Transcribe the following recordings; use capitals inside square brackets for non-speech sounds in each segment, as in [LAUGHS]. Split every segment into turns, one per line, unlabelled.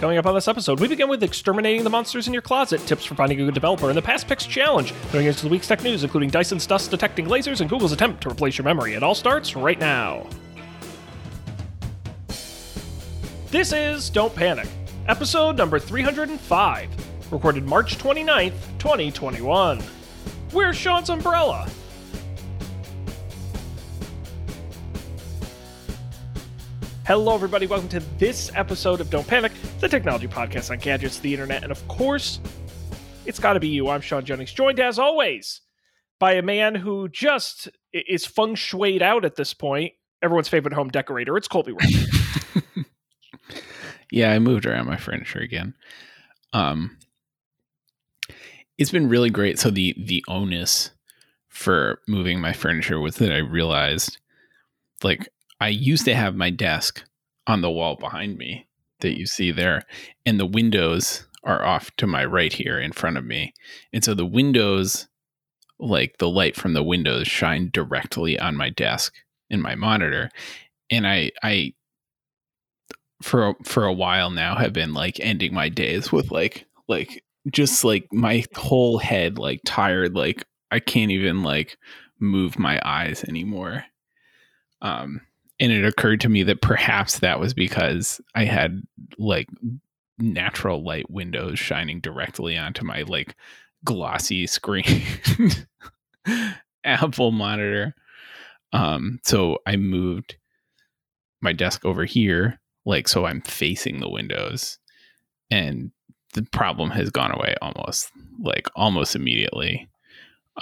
Coming up on this episode, we begin with exterminating the monsters in your closet, tips for finding a good developer, and the Past Picks Challenge. Going into the week's tech news, including Dyson's dust detecting lasers and Google's attempt to replace your memory. It all starts right now. This is Don't Panic, episode number 305, recorded March 29th, 2021. Where's Sean's umbrella? Hello, everybody. Welcome to this episode of Don't Panic, the technology podcast on gadgets, the internet, and of course, it's got to be you. I'm Sean Jennings, joined as always by a man who just is feng shuied out at this point. Everyone's favorite home decorator. It's Colby Rowe. [LAUGHS]
yeah, I moved around my furniture again. Um, it's been really great. So the the onus for moving my furniture was that I realized, like, I used to have my desk on the wall behind me that you see there, and the windows are off to my right here in front of me, and so the windows, like the light from the windows, shine directly on my desk and my monitor, and I I for for a while now have been like ending my days with like like just like my whole head like tired like I can't even like move my eyes anymore. Um and it occurred to me that perhaps that was because I had like natural light windows shining directly onto my like glossy [LAUGHS] screen Apple monitor. Um so I moved my desk over here like so i'm facing the windows and the problem has gone away almost like almost immediately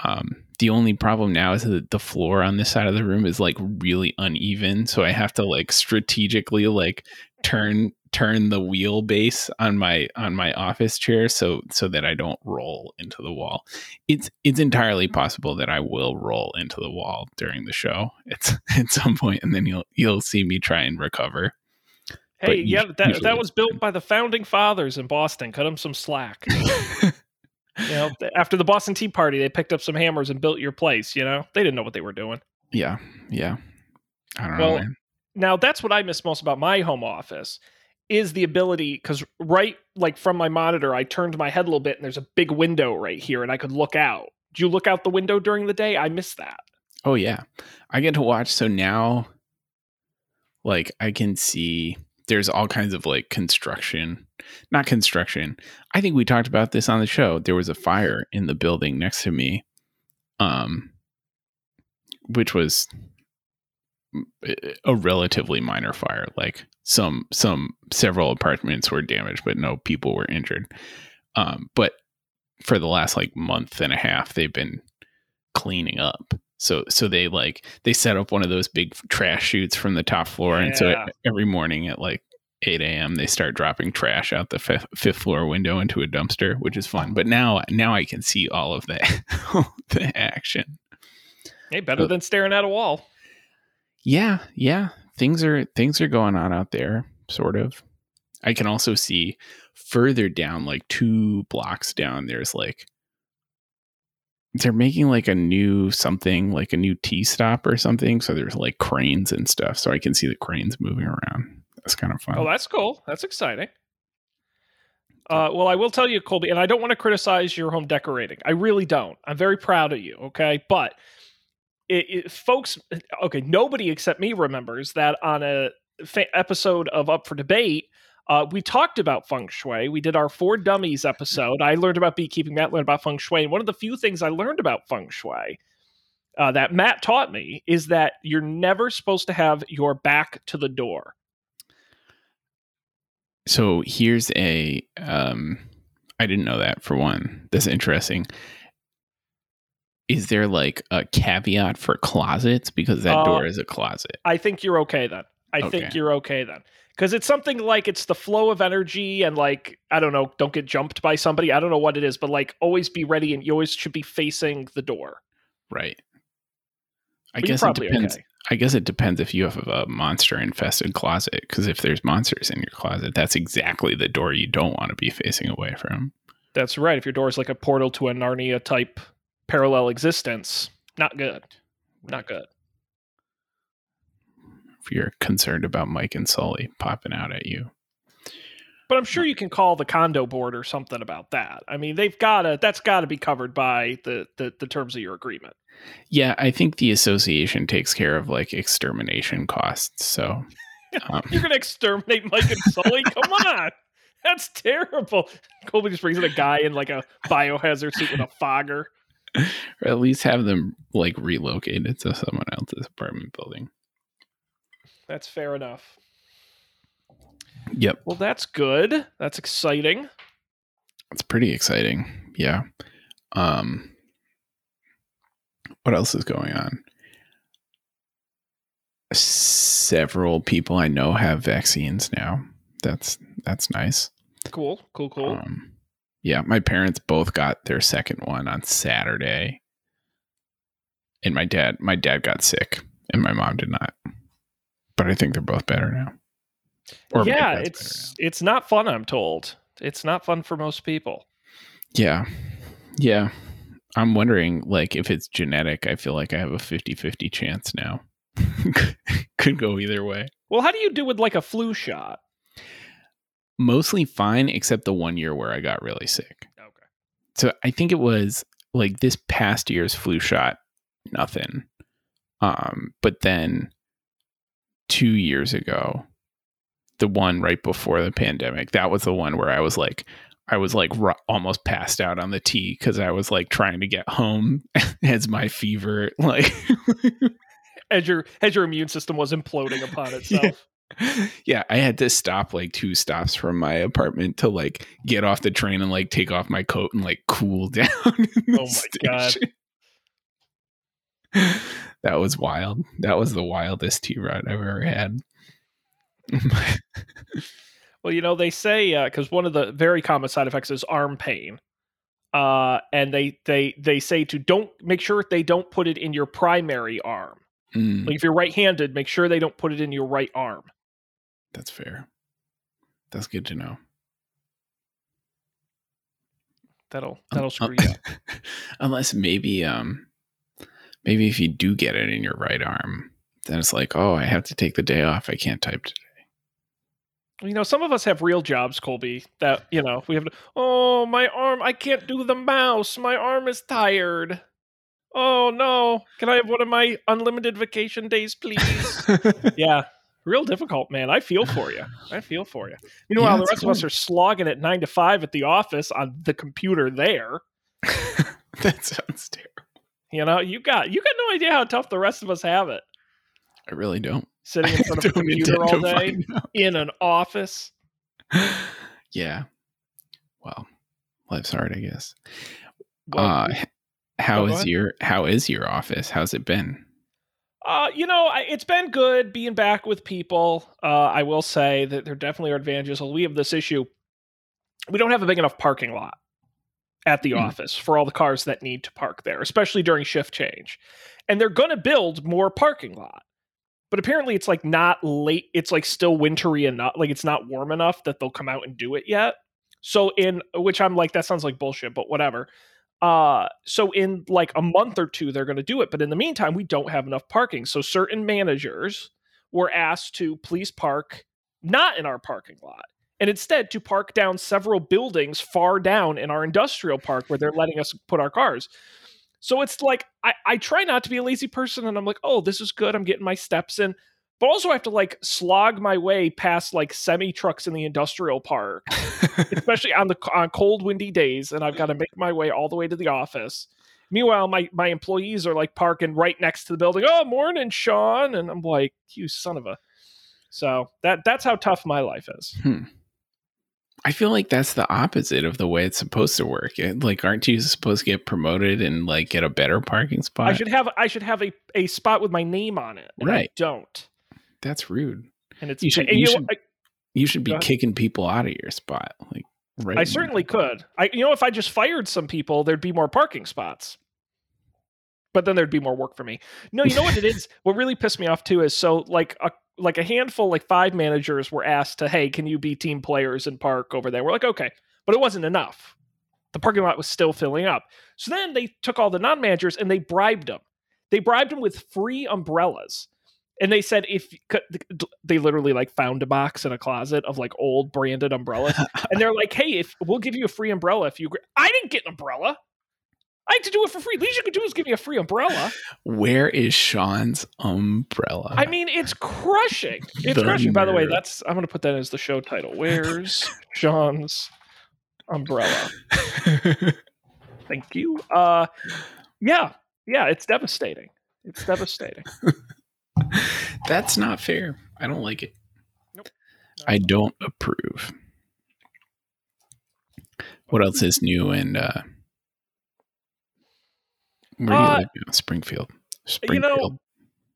um the only problem now is that the floor on this side of the room is like really uneven so i have to like strategically like turn turn the wheelbase on my on my office chair so so that i don't roll into the wall it's it's entirely possible that i will roll into the wall during the show it's [LAUGHS] at some point and then you'll you'll see me try and recover
Hey,
But
yeah, that, that was built by the founding fathers in Boston. Cut them some slack. [LAUGHS] you know, after the Boston Tea Party, they picked up some hammers and built your place. You know, they didn't know what they were doing.
yeah yeah i don't know
Well,
man.
now that's what I miss most about my home office is the ability because right like from my monitor, I turned my head a little bit and there's a big window right here and I could look out. Do you look out the window during the day? I miss that.
oh yeah i get to watch so now like i can see there's all kinds of like construction not construction. I think we talked about this on the show. There was a fire in the building next to me um which was a relatively minor fire. Like some some several apartments were damaged but no people were injured. Um but for the last like month and a half they've been cleaning up so so they like they set up one of those big trash chutes from the top floor and so
Yeah.
every morning at like 8 a.m they start dropping trash out the fifth, fifth floor window into a dumpster which is fun but now now i can see all of that [LAUGHS] the action
Hey, better than staring at a wall.
yeah yeah things are things are going on out there sort of i can also see further down like two blocks down there's like they're making like a new something like a new T stop or something so there's like cranes and stuff so i can see the cranes moving around that's kind of fun
Oh, that's cool. That's exciting. Uh, well, I will tell you, Colby, and I don't want to criticize your home decorating. I really don't. I'm very proud of you. Okay, but it, it, folks, okay, nobody except me remembers that on a fa- episode of Up for Debate, uh, we talked about feng shui. We did our For Dummies episode. I learned about beekeeping. Matt learned about feng shui, and one of the few things I learned about feng shui uh, that Matt taught me is that you're never supposed to have your back to the door.
so here's a um i didn't know that for one that's interesting is there like a caveat for closets because that
Uh,
door is a closet
I think you're okay then. I think you're okay then. Because it's something like it's the flow of energy and like, I don't know, don't get jumped by somebody. I don't know what it is, but like always be ready and you always should be facing the door.
right i
But
guess it depends
okay.
i guess it depends if you have a monster infested closet because if there's monsters in your closet that's exactly the door you don't want to be facing away from
That's right. If your door is like a portal to a Narnia type parallel existence, not good. Not good.
If you're concerned about Mike and Sully popping out at you.
But I'm sure you can call the condo board or something about that. I mean, they've got to that's got to be covered by the, the the terms of your agreement.
Yeah, I think the association takes care of like extermination costs. So [LAUGHS]
um. you're gonna exterminate Mike and Sully? [LAUGHS] Come on. That's terrible. Colby just brings in a guy in like a biohazard suit with a fogger.
Or at least have them like relocated to someone else's apartment building.
That's fair enough.
Yep.
Well, that's good. That's exciting.
It's pretty exciting. Yeah. Um what else is going on? Several people I know have vaccines now. That's that's nice.
Cool, cool, cool.
Um, yeah, my parents both got their second one on Saturday, and my dad my dad got sick, and my mom did not. But I think they're both better now.
Or yeah, it's it's not fun. I'm told it's not fun for most people.
Yeah, yeah. I'm wondering, like, if it's genetic. I feel like I have a 50-50 chance now. [LAUGHS] Could go either way.
Well, how do you do with like a flu shot?
mostly fine except the one year where I got really sick.
Okay.
So I think it was like this past year's flu shot, nothing. Um, but then two years ago, the one right before the pandemic, that was the one where I was like, I was like r- almost passed out on the T because I was like trying to get home [LAUGHS] as my fever [LAUGHS] like
as your as your immune system was imploding upon [LAUGHS] itself
yeah, I had to stop like two stops from my apartment to like get off the train and like take off my coat and like cool down. oh my station. god. That was wild. That was the wildest T ride I've ever had. [LAUGHS]
well, you know, they say because uh, one of the very common side effects is arm pain. Uh, and they they they say to don't make sure they don't put it in your primary arm. Mm. Like if you're right-handed, make sure they don't put it in your right arm.
That's fair. That's good to know.
That'll that'll screw you up. [LAUGHS]
Unless maybe um maybe if you do get it in your right arm, then it's like, oh, I have to take the day off. I can't type today.
You know, some of us have real jobs, Colby. That you know, we have. To, oh, my arm! I can't do the mouse. My arm is tired. Oh no! Can I have one of my unlimited vacation days, please? [LAUGHS] yeah, real difficult, man. I feel for you. I feel for you. Meanwhile, yeah, the rest cool. of us are slogging at nine to five at the office on the computer there. [LAUGHS]
that sounds terrible.
You know, you got you got no idea how tough the rest of us have it.
I really don't.
Sitting in [LAUGHS] front of a computer all day in an office. [SIGHS]
Yeah. Well, life's hard, I guess. Well, uh, how is your how is your office? How's it been?
Uh, you know, it's been good being back with people. Uh, I will say that there definitely are advantages. Well, We have this issue. We don't have a big enough parking lot at the mm. office for all the cars that need to park there, especially during shift change. And they're going to build more parking lot. But apparently it's like not late, it's like still wintry enough, like it's not warm enough that they'll come out and do it yet. So in which I'm like that sounds like bullshit, but whatever. Uh, so in like a month or two, they're going to do it. But in the meantime, we don't have enough parking. So certain managers were asked to please park not in our parking lot and instead to park down several buildings far down in our industrial park where they're letting us put our cars. So it's like I, I try not to be a lazy person and I'm like, oh, this is good. I'm getting my steps in but also I have to like slog my way past like semi trucks in the industrial park, [LAUGHS] especially on the on cold, windy days, and I've got to make my way all the way to the office. Meanwhile, my my employees are like parking right next to the building. Oh, morning, Sean, and I'm like, you son of a. So that that's how tough my life is.
Hmm. I feel like that's the opposite of the way it's supposed to work. It, like, aren't you supposed to get promoted and like get a better parking spot?
I should have I should have a, a spot with my name on it.
right. I
don't.
That's rude.
And it's
you should you, you, should, I, you should be kicking people out of your spot. Like
right. I certainly could. I you know if I just fired some people, there'd be more parking spots. But then there'd be more work for me. No, you know what it is? [LAUGHS] what really pissed me off too is so like a like a handful, like five managers were asked to, hey, can you be team players in park over there? We're like, okay, but it wasn't enough. The parking lot was still filling up. So then they took all the non managers and they bribed them. They bribed them with free umbrellas And they said if they literally like found a box in a closet of like old branded umbrellas, and they're like, "Hey, if we'll give you a free umbrella if you," I didn't get an umbrella. I had to do it for free. Least you could do is give me a free umbrella.
Where is Sean's umbrella?
I mean, it's crushing. It's the crushing. Nerve. By the way, that's I'm going to put that as the show title. Where's [LAUGHS] Sean's umbrella? [LAUGHS] Thank you. Uh, yeah, yeah, it's devastating. It's devastating. [LAUGHS]
that's not fair. I don't like it. Nope. I don't approve. What else is new and uh where do you uh, live now? Springfield.
Springfield. You know,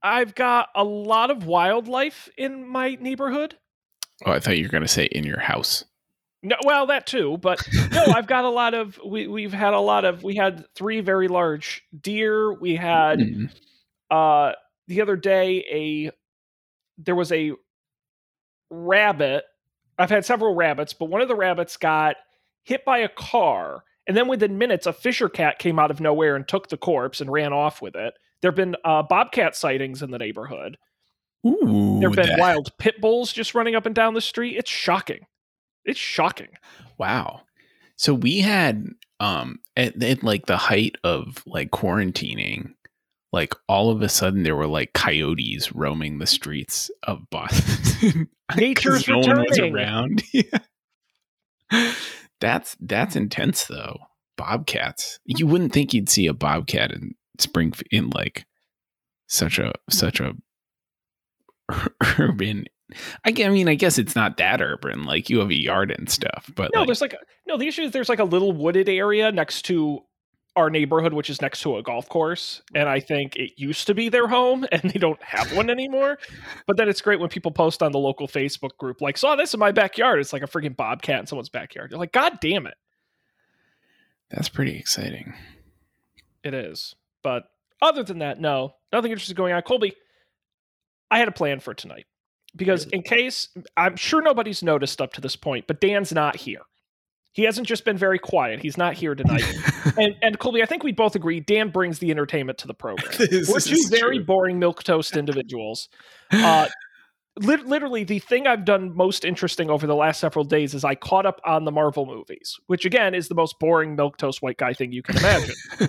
I've got a lot of wildlife in my neighborhood.
Oh, I thought you were going to say in your house.
No, well, that too, but no, I've got a lot of. We we've had a lot of. We had three very large deer. We had mm. uh the other day a there was a rabbit. I've had several rabbits, but one of the rabbits got hit by a car and then within minutes, a fisher cat came out of nowhere and took the corpse and ran off with it. There have been uh, bobcat sightings in the neighborhood.
Ooh,
there have been that... wild pit bulls just running up and down the street. It's shocking. It's shocking.
Wow. So we had um at, at like the height of like quarantining, like all of a sudden there were like coyotes roaming the streets of Boston. [LAUGHS]
Nature's no returning. one was
around. [LAUGHS] yeah. That's that's intense though. Bobcats. You mm-hmm. wouldn't think you'd see a bobcat in spring in like such a mm-hmm. such a [LAUGHS] urban I, I mean, I guess it's not that urban. Like you have a yard and stuff, but
no,
like,
there's like a, no. The issue is there's like a little wooded area next to our neighborhood, which is next to a golf course. And I think it used to be their home [LAUGHS] and they don't have one anymore. But then it's great when people post on the local Facebook group, like, saw this in my backyard. It's like a freaking bobcat in someone's backyard. You're like, God damn it.
That's pretty exciting.
It is. But other than that, no, nothing interesting going on. Colby, I had a plan for tonight because in case I'm sure nobody's noticed up to this point, but Dan's not here. He hasn't just been very quiet. He's not here tonight. [LAUGHS] and, and Colby, I think we both agree Dan brings the entertainment to the program. [LAUGHS] We're two very true. boring milk toast individuals. Uh, li- literally, the thing I've done most interesting over the last several days is I caught up on the Marvel movies, which again is the most boring milk toast white guy thing you can imagine. [LAUGHS]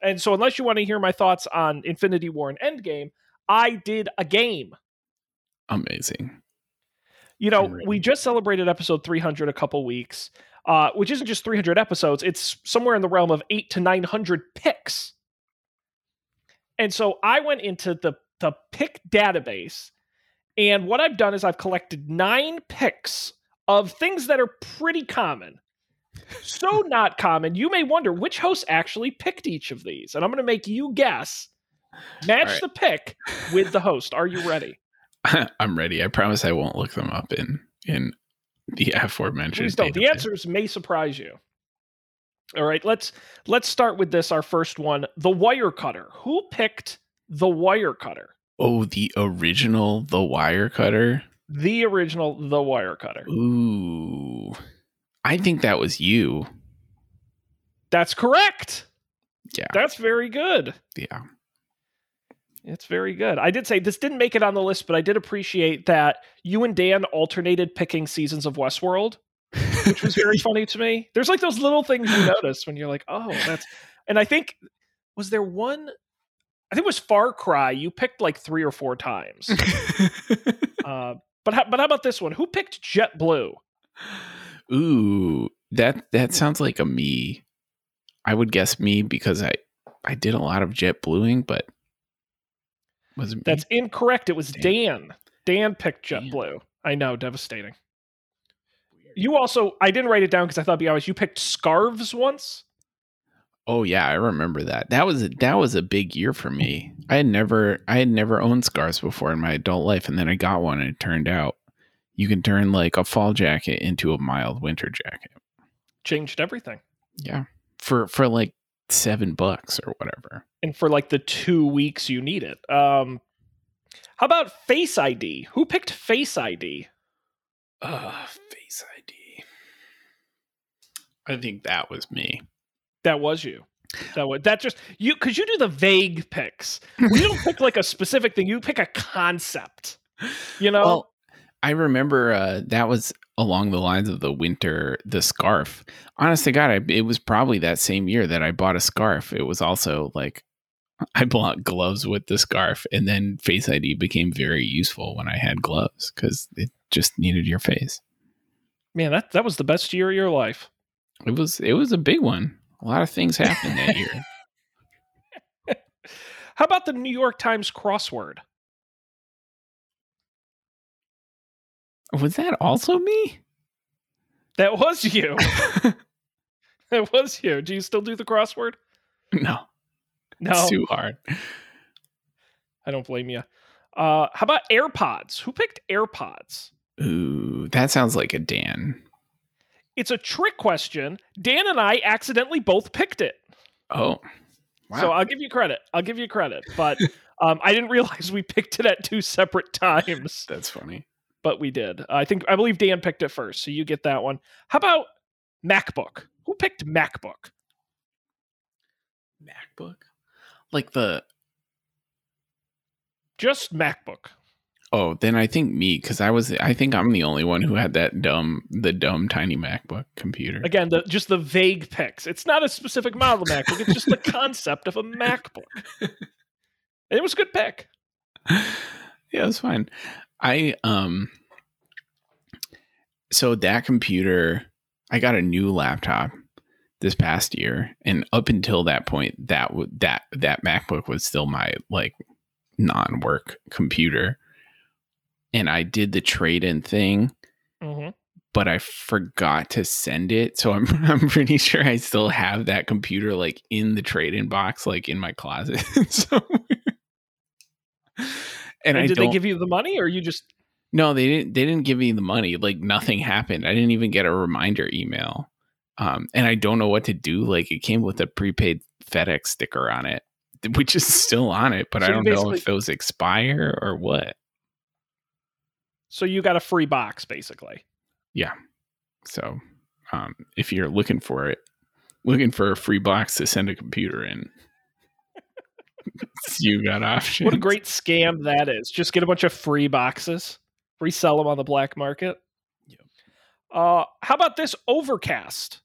and so, unless you want to hear my thoughts on Infinity War and Endgame, I did a game.
Amazing.
You know, we just celebrated episode 300 a couple weeks uh, which isn't just 300 episodes, it's somewhere in the realm of eight to 900 picks. And so I went into the, the pick database, and what I've done is I've collected nine picks of things that are pretty common. So [LAUGHS] not common, you may wonder which host actually picked each of these. And I'm going to make you guess. Match right. the pick with the host. Are you ready? [LAUGHS]
I'm ready. I promise I won't look them up in in [LAUGHS] the aforementioned. Please
don't. The answers may surprise you. All right, let's let's start with this. Our first one, the Wirecutter. Who picked the Wirecutter?
Oh, the original, the Wirecutter.
The original, the Wirecutter.
Ooh, I think that was you.
That's correct.
Yeah,
that's very good.
Yeah.
It's very good. I did say this didn't make it on the list, but I did appreciate that you and Dan alternated picking seasons of Westworld, which was very [LAUGHS] funny to me. There's like those little things you [LAUGHS] notice when you're like, oh, that's. And I think was there one? I think it was Far Cry. You picked like three or four times. [LAUGHS] uh, but how, but how about this one? Who picked JetBlue?
Ooh, that that sounds like a me. I would guess me because I I did a lot of JetBlueing, but
was it That's incorrect. It was Dan. Dan, picked JetBlue. I know, devastating. You also, I didn't write it down because I thought it'd be obvious. You picked scarves once.
Oh yeah, I remember that. That was a, that was a big year for me. I had never I had never owned scarves before in my adult life, and then I got one, and it turned out you can turn like a fall jacket into a mild winter jacket.
Changed everything.
Yeah, for for like seven bucks or whatever.
And for like the two weeks you need it. Um, how about Face ID? Who picked Face ID?
Uh, Face ID. I think that was me.
That was you. That was that just you because you do the vague picks. You don't [LAUGHS] pick like a specific thing. You pick a concept. You know.
Well, I remember uh, that was along the lines of the winter the scarf. Honest to God, I, it was probably that same year that I bought a scarf. It was also like [LAUGHS] I bought gloves with the scarf, and then Face ID became very useful when I had gloves because it just needed your face.
Man, that that was the best year of your life.
It was it was a big one. A lot of things happened that year. [LAUGHS]
How about the New York Times crossword?
Was that also me?
That was you. [LAUGHS] that was you. Do you still do the crossword?
No.
No.
It's too hard.
I don't blame you. Uh, how about AirPods? Who picked AirPods?
Ooh, that sounds like a Dan.
It's a trick question. Dan and I accidentally both picked it.
Oh. Wow.
So I'll give you credit. I'll give you credit. But [LAUGHS] um, I didn't realize we picked it at two separate times.
That's funny.
But we did. I think I believe Dan picked it first, so you get that one. How about MacBook? Who picked MacBook?
MacBook? Like the
Just MacBook.
Oh, then I think me because I was I think I'm the only one who had that dumb the dumb tiny MacBook computer.
Again, the just the vague picks. It's not a specific model of MacBook. It's just the concept of a [LAUGHS] MacBook. it was a good pick.
Yeah, it was fine. I um so that computer I got a new laptop this past year and up until that point that w- that that MacBook was still my like non-work computer and I did the trade-in thing
Mm-hmm.
but I forgot to send it so I'm [LAUGHS] I'm pretty sure I still have that computer like in the trade-in box like in my closet [LAUGHS] somewhere.
And,
And,
did they give you the money, or you just
no, they didn't. They didn't give me the money. Like nothing happened. I didn't even get a reminder email. Um, and I don't know what to do. Like it came with a prepaid FedEx sticker on it, [LAUGHS] which is still on it, but
So
I don't know if those expire or what.
so you got a free box basically? Yeah.
So, um, if you're looking for it, looking for a free box to send a computer in, [LAUGHS] you got options.
What a great scam that is! Just get a bunch of free boxes, resell them on the black market.
Yep.
Uh, how about this Overcast?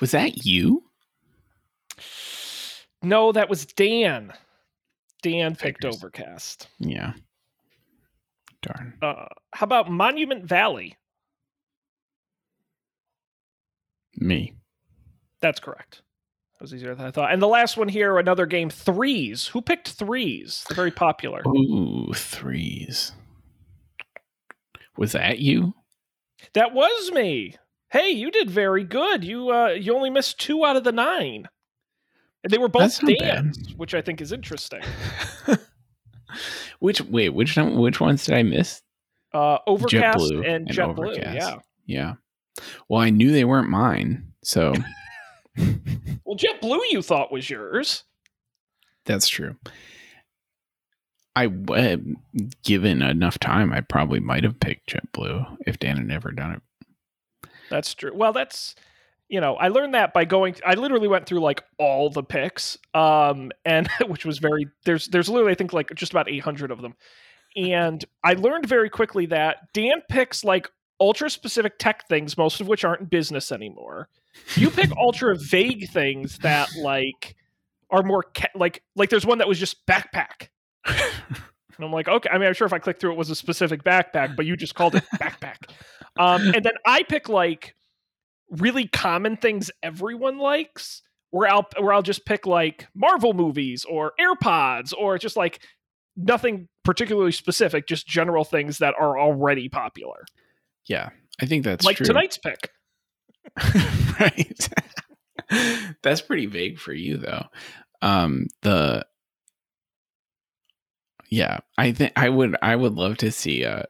Was that you?
No, that was Dan. Dan picked Overcast.
Yeah. Darn.
Uh, how about Monument Valley?
Me.
That's correct. That was easier than I thought. And the last one here, another game, Threes. Who picked Threes? They're very popular.
Ooh, threes. Was that you?
That was me. Hey, you did very good. You uh, you only missed two out of the nine, and they were both
That's not bad.
Dan's, which I think is interesting. [LAUGHS]
which wait, which which ones did I miss?
Uh, Overcast
JetBlue
and
and
JetBlue. Yeah.
Yeah. Well, I knew they weren't mine, so [LAUGHS] [LAUGHS]
Well, JetBlue you thought was yours.
that's true. I uh, given enough time, I probably might have picked JetBlue if Dan had never done it.
That's true. Well, that's you know, I learned that by going. I literally went through like all the picks, um, and [LAUGHS] which was very there's there's literally I think like just about 800 of them, and I learned very quickly that Dan picks like ultra specific tech things, most of which aren't in business anymore. You pick [LAUGHS] ultra vague things that like are more ca- like like there's one that was just backpack. And I'm like, okay. I mean, I'm sure if I click through, it was a specific backpack, but you just called it backpack. Um, and then I pick like really common things everyone likes, where I'll where I'll just pick like Marvel movies or AirPods or just like nothing particularly specific, just general things that are already popular.
yeah, I think that's
like
true.
tonight's pick. [LAUGHS]
right. [LAUGHS] That's pretty vague for you though. Um the Yeah, I think I would I would love to see uh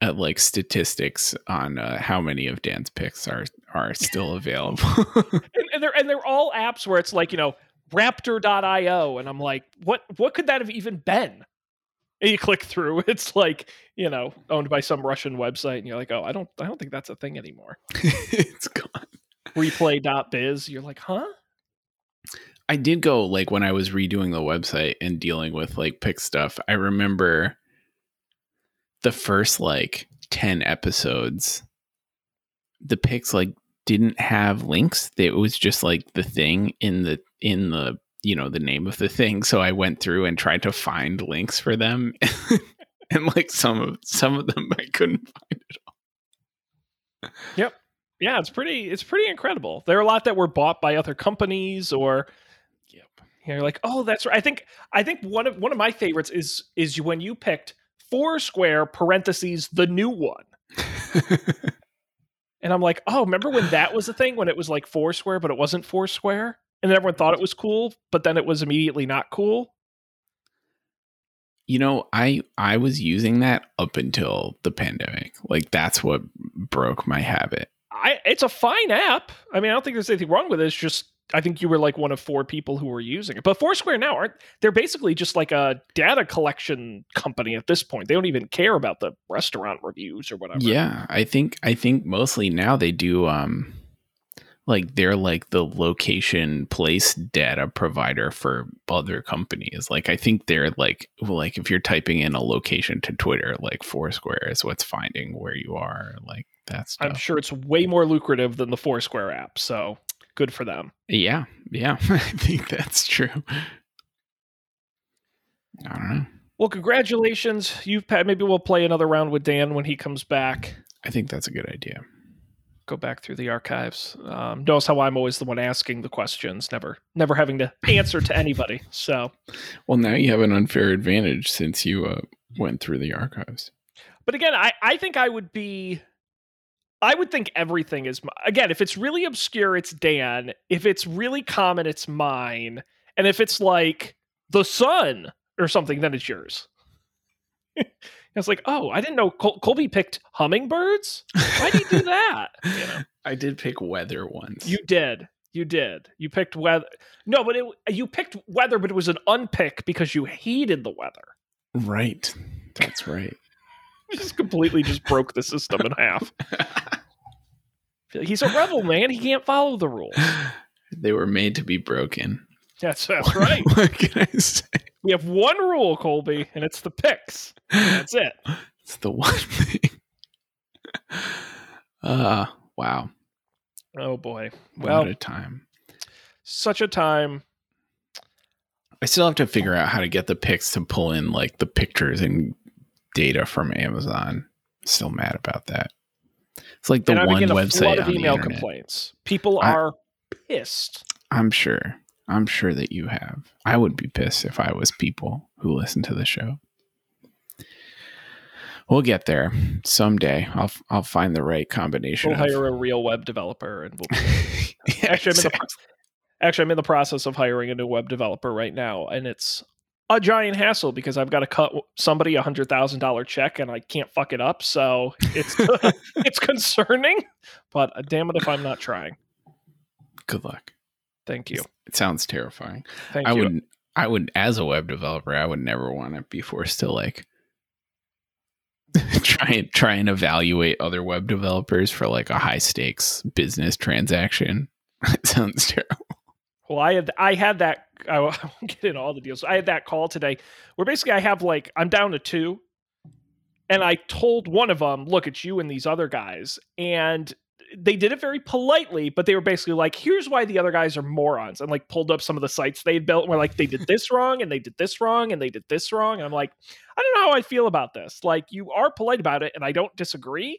at like statistics on uh, how many of Dan's picks are are still [LAUGHS] available. [LAUGHS]
And, and they're and they're all apps where it's like, you know, raptor.io and I'm like, what what could that have even been? And you click through, [LAUGHS] it's like you know owned by some Russian website, and you're like, oh, I don't, I don't think that's a thing anymore.
it's gone.
Replay.biz, you're like, huh?
I did go like when I was redoing the website and dealing with like pick stuff. I remember the first like 10 episodes the picks like didn't have links. It was just like the thing in the in the you know the name of the thing. So I went through and tried to find links for them, [LAUGHS] and like some of some of them I couldn't find at all.
Yep. Yeah, it's pretty. It's pretty incredible. There are a lot that were bought by other companies, or
Yep.
you're like, oh, that's right. I think I think one of one of my favorites is is when you picked Foursquare parentheses the new one. [LAUGHS] And I'm like, oh, remember when that was a thing when it was like Foursquare, but it wasn't Foursquare? And then everyone thought it was cool, but then it was immediately not cool.
you know, I I was using that up until the pandemic. Like that's what broke my habit.
I it's a fine app. I mean, I don't think there's anything wrong with it. It's just I think you were like one of four people who were using it. But Foursquare now aren't they're basically just like a data collection company at this point. They don't even care about the restaurant reviews or whatever.
Yeah, I think I think mostly now they do um like they're like the location place data provider for other companies. Like I think they're like well, like if you're typing in a location to Twitter, like Foursquare is what's finding where you are, like that's
I'm sure it's way more lucrative than the Foursquare app. So good for them.
Yeah, yeah, [LAUGHS] I think that's true. I don't know.
Well, congratulations. You've maybe we'll play another round with Dan when he comes back.
I think that's a good idea.
Go back through the archives. Um, notice how I'm always the one asking the questions, never, never having to answer to anybody. So,
Well, now you have an unfair advantage since you uh, went through the archives.
but again, I, I think I would be, I would think everything is again. If it's really obscure, it's Dan. If it's really common, it's mine. And if it's like the sun or something, then it's yours. [LAUGHS] it's like, oh, I didn't know Col- Colby picked hummingbirds. Why did you do [LAUGHS] that? You know.
I did pick weather once.
You did. You did. You picked weather. No, but it, you picked weather, but it was an unpick because you hated the weather.
right. That's right.
You [LAUGHS] just completely just broke the system in half. [LAUGHS] He's a rebel, man. He can't follow the rules. [LAUGHS]
they were made to be broken.
That's that's right.
what can I say?
We have one rule, Colby, and it's the picks. That's it.
It's the one thing. Uh wow.
Oh boy.
What
Well,
a time.
such a time.
I still have to figure out how to get the pics to pull in like the pictures and data from Amazon. Still mad about that. It's like the
and
one website
of
on the
email
internet.
complaints. People
I-
are pissed.
I'm sure. I'm sure that you have. I would be pissed if I was people who listen to the show. We'll get there someday. I'll I'll find the right combination.
We'll
of-
hire a real web developer, and we'll. [LAUGHS]
Yeah,
actually, I'm in the, pro- actually, I'm in the process of hiring a new web developer right now, and it's a giant hassle because I've got to cut somebody a hundred thousand dollar check, and I can't fuck it up. So it's [LAUGHS] [LAUGHS] it's concerning, but uh, damn it if I'm not trying.
Good luck.
Thank you.
It sounds terrifying.
Thank
I
you.
would I would as a web developer, I would never want to be forced to like [LAUGHS] try and try and evaluate other web developers for like a high stakes business transaction. It sounds terrible.
Well, I had I had that. [LAUGHS] I won't get into all the deals. I had that call today where basically I have like I'm down to two, and I told one of them, "Look, it's you and these other guys," and they did it very politely, but they were basically like, "Here's why the other guys are morons," and like pulled up some of the sites they had built. And were like, "They did this wrong, and they did this wrong, and they did this wrong." And I'm like, I don't know how I feel about this. Like, you are polite about it, and I don't disagree.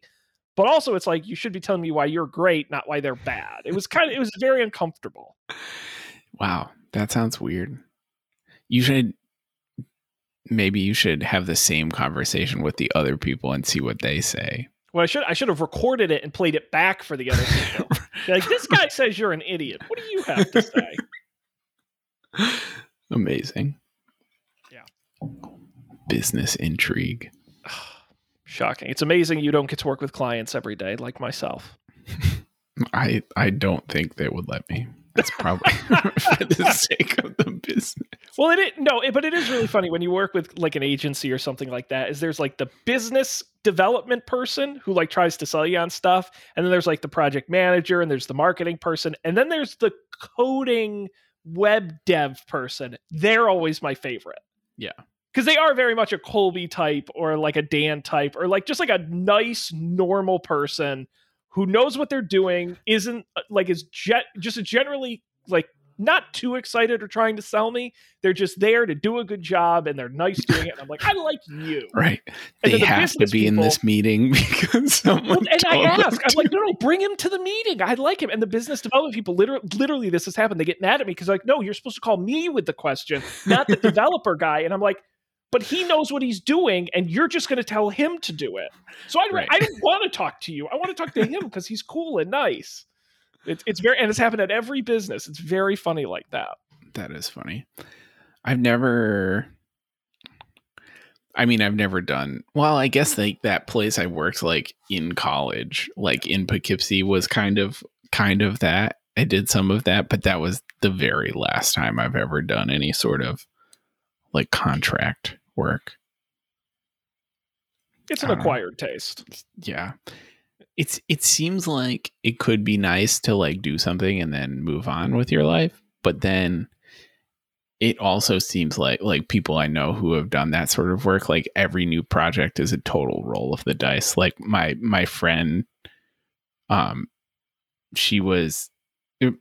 But also, it's like you should be telling me why you're great, not why they're bad. It was kind of, it was very uncomfortable.
Wow, that sounds weird. You should maybe you should have the same conversation with the other people and see what they say.
Well, I should I should have recorded it and played it back for the other people. [LAUGHS] Like this guy says you're an idiot. What do you have to say?
Amazing.
Yeah.
Business intrigue. [SIGHS]
Shocking. It's amazing you don't get to work with clients every day like myself. [LAUGHS]
I I don't think they would let me. That's probably [LAUGHS] for the sake of the business.
Well, it is, no, it, but it is really funny when you work with like an agency or something like that. Is there's like the business development person who like tries to sell you on stuff, and then there's like the project manager, and there's the marketing person, and then there's the coding web dev person. They're always my favorite.
Yeah.
Because they are very much a Colby type or like a Dan type or like just like a nice, normal person who knows what they're doing, isn't uh, like is jet just generally like not too excited or trying to sell me. They're just there to do a good job and they're nice doing it. And I'm like, I like you. [LAUGHS]
Right. And they the have to be people, in this meeting [LAUGHS] because someone. Well,
and I ask, I'm like, no, no, bring him to the meeting. I like him. And the business development people, literally, literally, this has happened. They get mad at me because, like, no, you're supposed to call me with the question, not the [LAUGHS] developer guy. And I'm like, but he knows what he's doing and you're just going to tell him to do it. So i, right. I don't want to talk to you. I want to talk to him because he's cool and nice. It's, it's very and it's happened at every business. It's very funny like that.
That is funny. I've never i mean i've never done well i guess like that place i worked like in college like in poughkeepsie was kind of kind of that. I did some of that but that was the very last time i've ever done any sort of like contract work.
It's an acquired taste.
Yeah. It's it seems like it could be nice to like do something and then move on with your life, but then it also seems like like people I know who have done that sort of work like every new project is a total roll of the dice. Like my my friend um she was uh,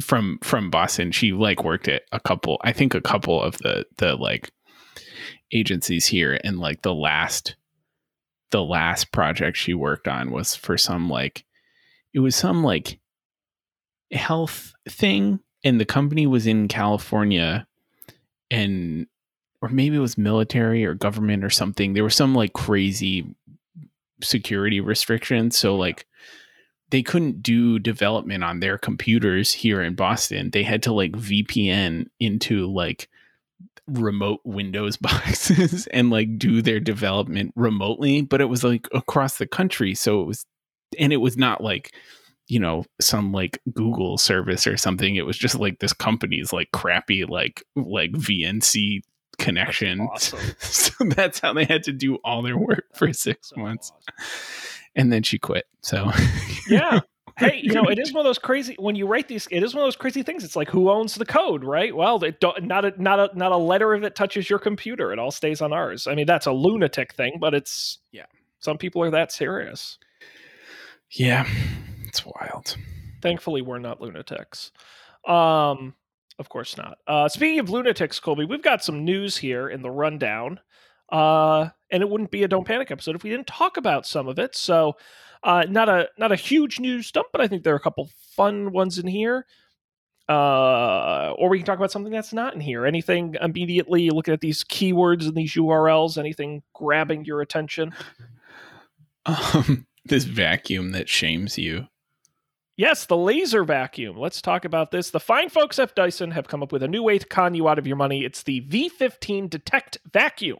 from from Boston she like worked at a couple I think a couple of the the like agencies here and like the last the last project she worked on was for some like it was some like health thing and the company was in California and or maybe it was military or government or something. There was some like crazy security restrictions so like they couldn't do development on their computers here in Boston. They had to like VPN into like remote Windows [LAUGHS] boxes and like do their development remotely, but it was like across the country. So it was, and it was not like, you know, some like Google service or something. It was just like this company's like crappy, like, like VNC connection. Awesome. [LAUGHS] so that's how they had to do all their work for six so months. Awesome. And then she quit. So,
yeah. [LAUGHS] hey, you know, it is one of those crazy when you write these. It is one of those crazy things. It's like who owns the code, right? Well, it don't, not a not a not a letter of it touches your computer. It all stays on ours. I mean, that's a lunatic thing, but it's yeah. Some people are that serious.
Yeah, it's wild.
Thankfully, we're not lunatics. Um, of course not. Uh, speaking of lunatics, Colby, we've got some news here in the rundown. Uh, and it wouldn't be a don't panic episode if we didn't talk about some of it. So, uh, not a not a huge news dump, but I think there are a couple fun ones in here. Uh, or we can talk about something that's not in here. Anything immediately looking at these keywords and these URLs, anything grabbing your attention? [LAUGHS]
Um, this vacuum that shames you.
Yes, the laser vacuum. Let's talk about this. The fine folks at Dyson have come up with a new way to con you out of your money. It's the V15 Detect Vacuum.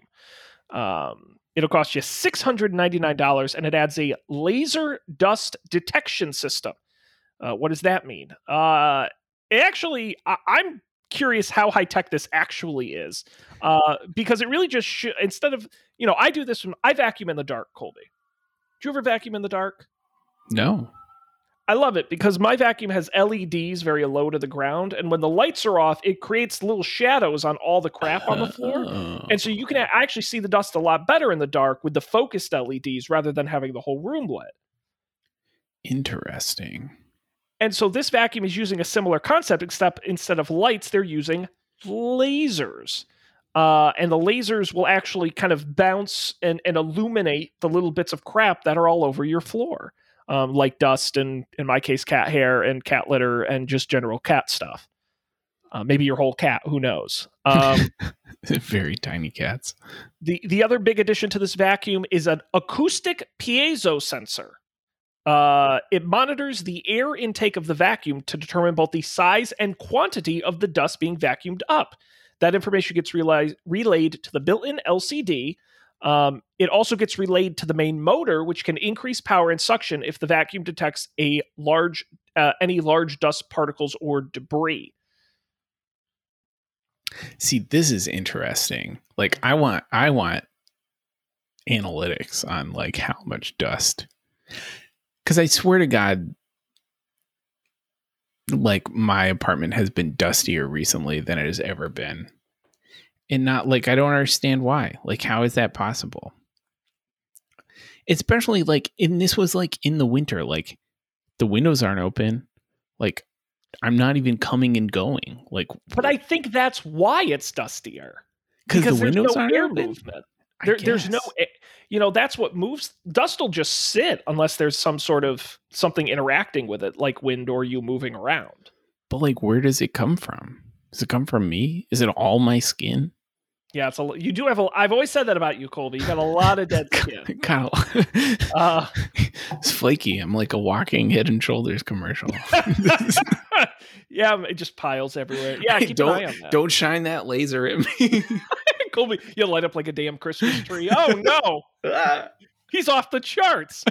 Um, It'll cost you $699 and it adds a laser dust detection system. Uh, what does that mean? Uh, actually, I- am curious how high tech this actually is uh, because it really just sh- instead of, you know, I do this when I vacuum in the dark, Colby. Do you ever vacuum in the dark?
No.
I love it because my vacuum has LEDs very low to the ground, and when the lights are off, it creates little shadows on all the crap on the floor, oh. and so you can actually see the dust a lot better in the dark with the focused LEDs rather than having the whole room lit.
Interesting.
And so this vacuum is using a similar concept, except instead of lights, they're using lasers. Uh, and the lasers will actually kind of bounce and, and illuminate the little bits of crap that are all over your floor um, like dust and in my case cat hair and cat litter and just general cat stuff. Uh, maybe your whole cat who knows? Um, [LAUGHS]
very tiny cats.
the the other big addition to this vacuum is an acoustic piezo sensor. Uh, it monitors the air intake of the vacuum to determine both the size and quantity of the dust being vacuumed up. That information gets relayed, relayed to the built in LCD, um, it also gets relayed to the main motor, which can increase power and suction if the vacuum detects a large uh, any large dust particles or debris.
See, this is interesting. Like I want I want analytics on like how much dust. Cuz I swear to god like my apartment has been dustier recently than it has ever been. And not like I don't understand why. Like how is that possible? Especially like and this was like in the winter like the windows aren't open. Like I'm not even coming and going. Like
But I think that's why it's dustier.
because the
there's
windows
no
aren't
air
open.
movement. There, there's no, you know, that's what moves. Dust will just sit unless there's some sort of something interacting with it, like wind or you moving around.
But like, where does it come from? Does it come from me? Is it all my skin?
Yeah, it's a. You do have a. I've always said that about you, Colby. You got a lot of dead skin. [LAUGHS]
kind of. [LAUGHS]
Uh,
it's flaky. I'm like a walking Head and Shoulders commercial. [LAUGHS]
yeah, it just piles everywhere. Yeah, keep
don't
an eye on that.
don't shine that laser at me.
Colby, you light up like a damn Christmas tree. Oh no, he's off the charts.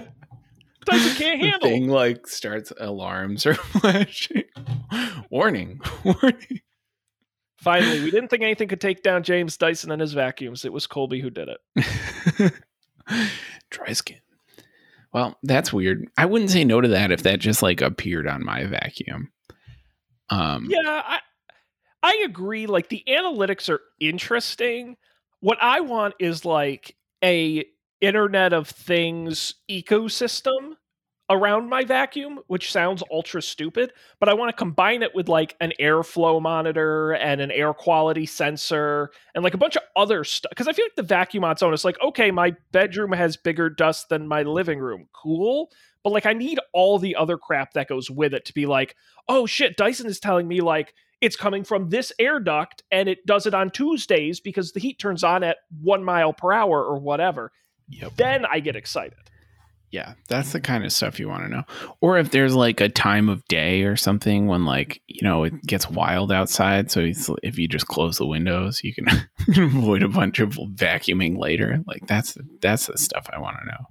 Dyson can't
the
handle.
thing like starts alarms or flashing. warning, warning.
Finally, we didn't think anything could take down James Dyson and his vacuums. It was Colby who did it. [LAUGHS]
Dry skin. Well, that's weird. I wouldn't say no to that if that just like appeared on my vacuum. Um,
Yeah, I I agree. Like the analytics are interesting. What I want is like a Internet of Things ecosystem around my vacuum, which sounds ultra stupid, but I want to combine it with like an airflow monitor and an air quality sensor and like a bunch of other stuff. Because I feel like the vacuum on its own is like, okay, my bedroom has bigger dust than my living room. Cool. But like I need all the other crap that goes with it to be like, oh shit, Dyson is telling me like it's coming from this air duct and it does it on Tuesdays because the heat turns on at one mile per hour or whatever.
Yep.
Then I get excited.
Yeah, that's the kind of stuff you want to know. Or if there's like a time of day or something when like, you know, it gets wild outside, so if you just close the windows, you can [LAUGHS] avoid a bunch of vacuuming later. Like that's that's the stuff I want to know.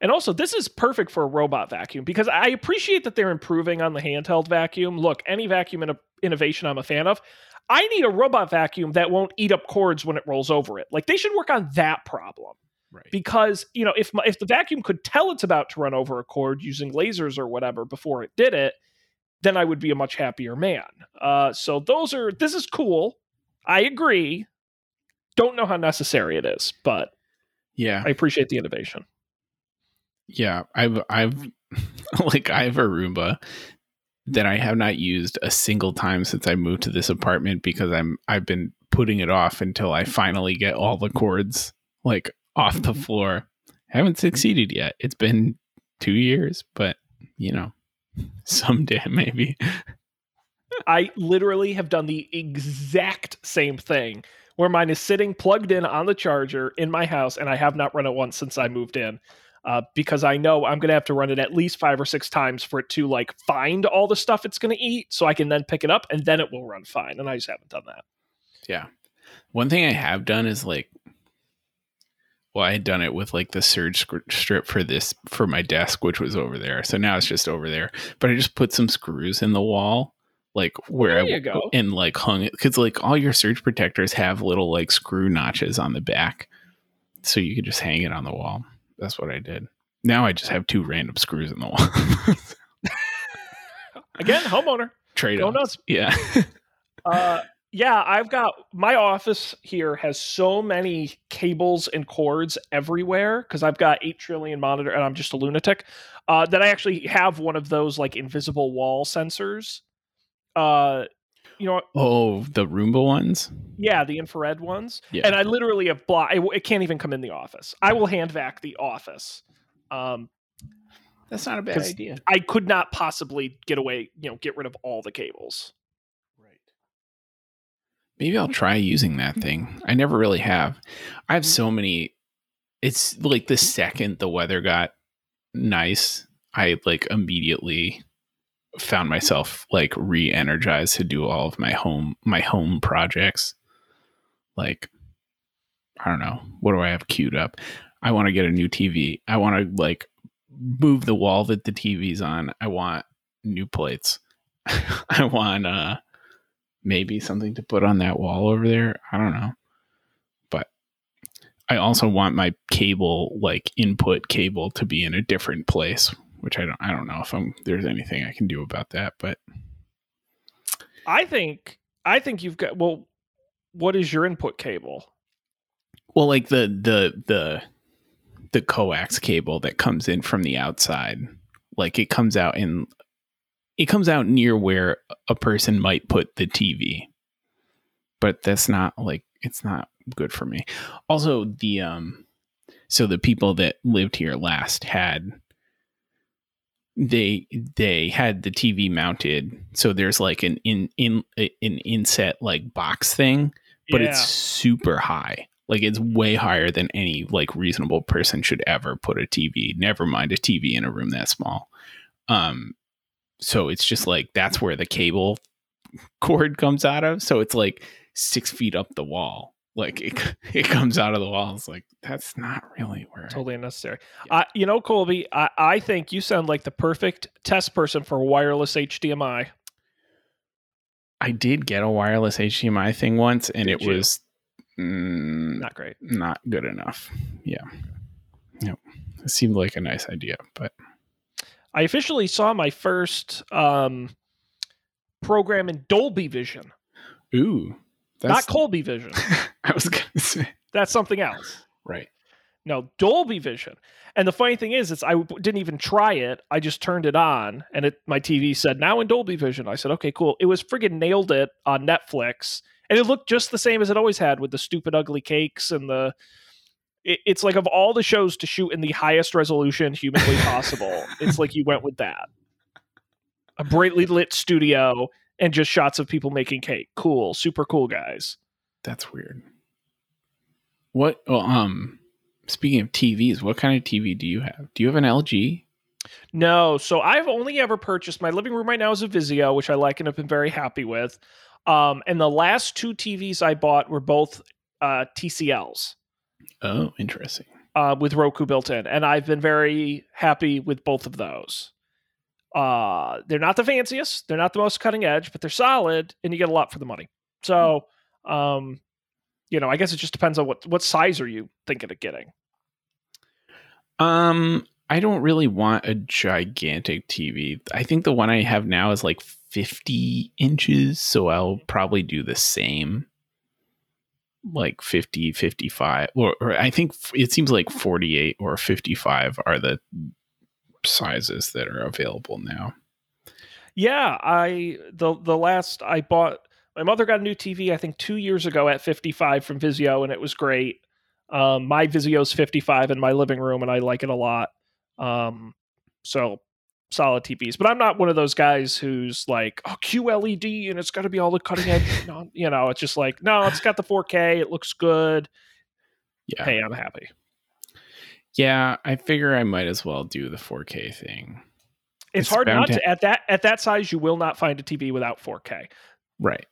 And also, this is perfect for a robot vacuum because I appreciate that they're improving on the handheld vacuum. Look, any vacuum in innovation I'm a fan of. I need a robot vacuum that won't eat up cords when it rolls over it. Like they should work on that problem
Right.
because you know if my, if the vacuum could tell it's about to run over a cord using lasers or whatever before it did it, then I would be a much happier man. Uh, so those are this is cool. I agree. Don't know how necessary it is, but
Yeah.
I appreciate the innovation.
Yeah, I've I've [LAUGHS] like I have a Roomba that I have not used a single time since I moved to this apartment because I'm I've been putting it off until I finally get all the cords like off the floor. Haven't succeeded yet. It's been 2 years, but you know, [LAUGHS] someday maybe.
I literally have done the exact same thing where mine is sitting plugged in on the charger in my house, and I have not run it once since I moved in. Uh, because I know I'm going to have to run it at least five or six times for it to like find all the stuff it's going to eat, so I can then pick it up and then it will run fine. And I just haven't done that.
Yeah. One thing I have done is like well, I had done it with like the surge strip for this for my desk, which was over there. So now it's just over there. But I just put some screws in the wall, like where
There
I
go.
and like hung it because like all your surge protectors have little like screw notches on the back, so you could just hang it on the wall. That's what I did. Now I just have two random screws in the wall. [LAUGHS]
Again, homeowner.
Trade
nuts.
Yeah. [LAUGHS]
Uh, yeah, I've got my office here has so many cables and cords everywhere because I've got eight trillion monitor and I'm just a lunatic. Uh, that I actually have one of those like invisible wall sensors. Uh, you know,
oh, the Roomba ones.
yeah, the infrared ones,
Yeah.
and I literally have blocked. It, it can't even come in the office. I will hand vac the office. Um,
That's not a bad idea.
I could not possibly get away. You know, get rid of all the cables.
Maybe I'll try using that thing. I never really have. I have so many. It's like the second the weather got nice, I like immediately found myself like re-energized to do all of my home my home projects. Like I don't know, what do I have queued up? I want to get a new TV. I want to like move the wall that the TV's on. I want new plates. [LAUGHS] I want uh maybe something to put on that wall over there. I don't know. But I also want my cable like input cable to be in a different place, which I don't I don't know if I'm there's anything I can do about that, but
I think I think you've got well what is your input cable?
well like the the the the coax cable that comes in from the outside like it comes out in it comes out near where a person might put the TV. But that's not like it's not good for me. Also the um so the people that lived here last had they they had the TV mounted so there's like an in in an inset like box thing but
Yeah.
it's super high like it's way higher than any like reasonable person should ever put a TV never mind a TV in a room that small um so it's just like that's where the cable cord comes out of so it's like six feet up the wall like it, [LAUGHS] it comes out of the wall it's like that's not really where
totally unnecessary. Uh, you know, Colby, I, I think you sound like the perfect test person for wireless HDMI.
i did get a wireless hdmi thing once and
Did
it
you?
was mm,
Not great.
not good enough yeah yep it seemed like a nice idea but
I officially saw my first um, program in Dolby Vision,
ooh
not Colby Vision. [LAUGHS]
i was gonna say
That's something else.
right
No, Dolby Vision. And the funny thing is, it's I didn't even try it. I just turned it on, and it my TV said now in Dolby Vision. I said, okay, cool. It was friggin' nailed it on Netflix, and it looked just the same as it always had with the stupid ugly cakes and the. It, it's like of all the shows to shoot in the highest resolution humanly [LAUGHS] possible, it's like you went with that. A brightly lit studio and just shots of people making cake. Cool, super cool guys.
that's weird what well, um speaking of tvs what kind of tv do you have do you have an lg
No, so I've only ever purchased my living room right now is a Vizio, which I like and have been very happy with. Um, and the last two TVs I bought were both uh, TCLs
oh interesting
uh, with Roku built in, and I've been very happy with both of those. Uh, they're not the fanciest, they're not the most cutting edge, but they're solid, and you get a lot for the money. So, um, you know, I guess it just depends on what what size are you thinking of getting.
Um, I don't really want a gigantic TV. I think the one I have now is like 50 inches, so I'll probably do the same. Like 50, 55, or, or I think it seems like 48 or 55 are the sizes that are available now.
Yeah, I the the last I bought my mother got a new TV I think 2 years ago at 55 from Vizio and it was great. Um my Vizio's 55 in my living room and I like it a lot. Um so solid TVs, but I'm not one of those guys who's like, "Oh, QLED and it's got to be all the cutting edge." [LAUGHS] no, you know, it's just like, "No, it's got the 4K, it looks good."
Yeah.
Hey, I'm happy.
Yeah, I figure I might as well do the 4K thing.
It's,
It's
hard not
to-
to at that at that size you will not find a TV without 4K.
Right.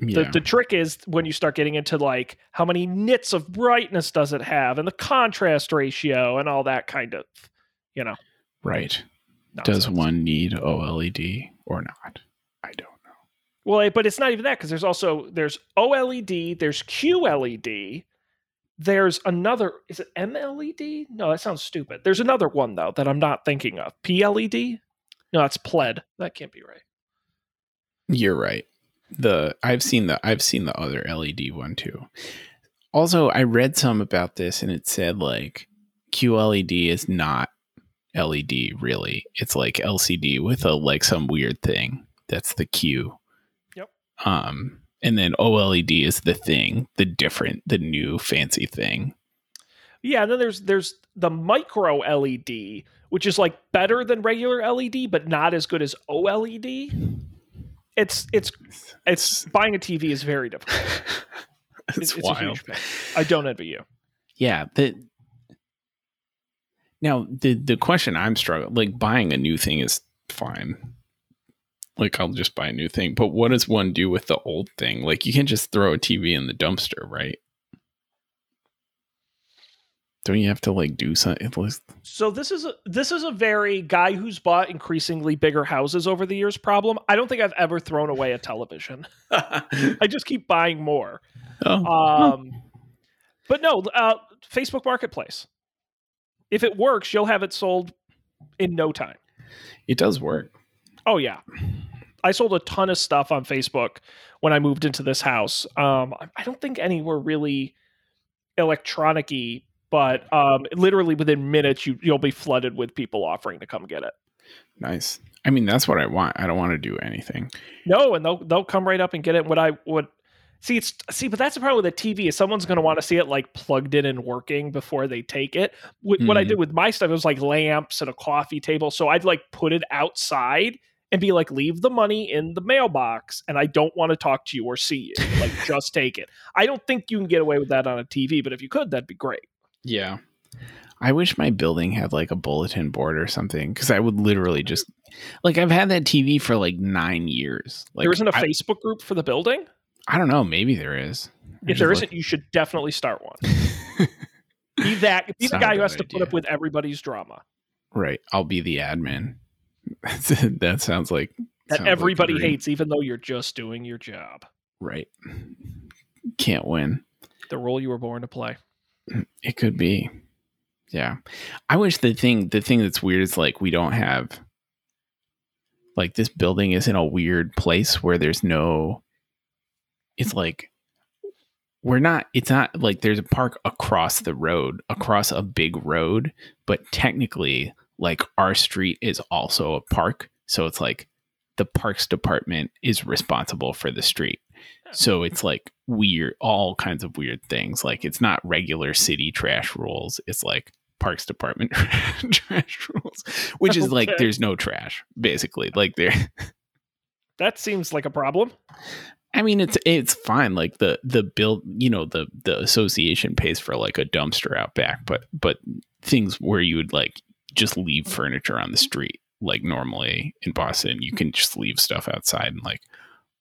The,
Yeah.
the trick is when you start getting into like how many nits of brightness does it have and the contrast ratio and all that kind of you know
right. Does one need OLED or not? I don't know.
well eh, but it's not even that because there's also there's oled there's qled there's another is it mled no that sounds stupid there's another one though that i'm not thinking of pled no that's pled that can't be right
You're right. The I've seen the I've seen the other LED one too. Also, I read some about this and it said like QLED is not LED really. It's like LCD with a like some weird thing. That's the Q.
Yep.
Um and then OLED is the thing, the different, the new fancy thing.
Yeah, and then there's there's the micro LED, which is like better than regular LED, but not as good as OLED. It's it's it's buying a TV is very difficult. [LAUGHS]
it's,
It's,
wild.
I don't envy you.
Yeah, the now the the question I'm struggling like buying a new thing is fine. Like I'll just buy a new thing, but what does one do with the old thing? Like you can't just throw a TV in the dumpster, right? Don't you have to like do something?
So this is a this is a very guy who's bought increasingly bigger houses over the years problem. I don't think I've ever thrown away a television. [LAUGHS] I just keep buying more.
oh,
Um, but no, uh, Facebook Marketplace. If it works, you'll have it sold in no time.
it does work.
Oh yeah, I sold a ton of stuff on Facebook when I moved into this house. Um, I- don't think any were really electronic-y, but um, literally within minutes, you you'll be flooded with people offering to come get it.
Nice. I mean, that's what I want. I don't want to do anything.
No, and they'll they'll come right up and get it. What I would see, it's see, but that's the problem with a TV is someone's going to want to see it like plugged in and working before they take it. What, what I did mm-hmm. with my stuff it was like lamps and a coffee table, so I'd like put it outside and be like, leave the money in the mailbox, and I don't want to talk to you or see you. Like, [LAUGHS] just take it. I don't think you can get away with that on a TV, but if you could, that'd be great.
Yeah. I wish my building had like a bulletin board or something because I would literally just like I've had that TV for like nine years. Like
there isn't a
I,
Facebook group for the building.
I don't know. Maybe there is.
If there isn't, you should definitely start one. [LAUGHS] Be that. Be
It's
the guy who has to put up with everybody's drama.
right. I'll be the admin. [LAUGHS] that sounds like
that
sounds
everybody
dream.
hates, even though you're just doing your job.
Right. Can't win.
The role you were born to play.
It could be. Yeah. I wish the thing the thing that's weird is like we don't have like this building is in a weird place where there's no it's like we're not it's not like there's a park across the road, across a big road, but technically like our street is also a park. So it's like the parks department is responsible for the street. So it's like weird, all kinds of weird things. Like it's not regular city trash rules. It's like parks department [LAUGHS] trash rules, which is like there's no trash basically. Like there,
That seems like a problem.
I mean it's it's fine. Like the the build, you know, the the association pays for like a dumpster out back, but but things where you would like just leave furniture on the street, like normally in Boston, you can just leave stuff outside and like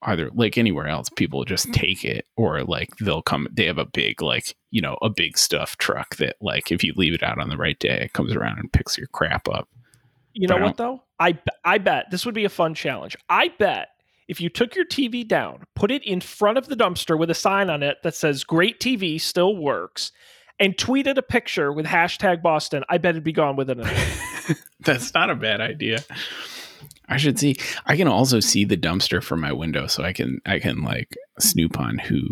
either like anywhere else, people just take it or like they'll come. They have a big like you know a big stuff truck that like if you leave it out on the right day, it comes around and picks your crap up.
You
But
know what though? I I bet this would be a fun challenge. I bet if you took your TV down, put it in front of the dumpster with a sign on it that says "Great TV still works," and tweeted a picture with hashtag Boston, I bet it'd be gone within a minute. [LAUGHS]
That's not a bad idea. I should see. I can also see the dumpster from my window, so I can I can like snoop on who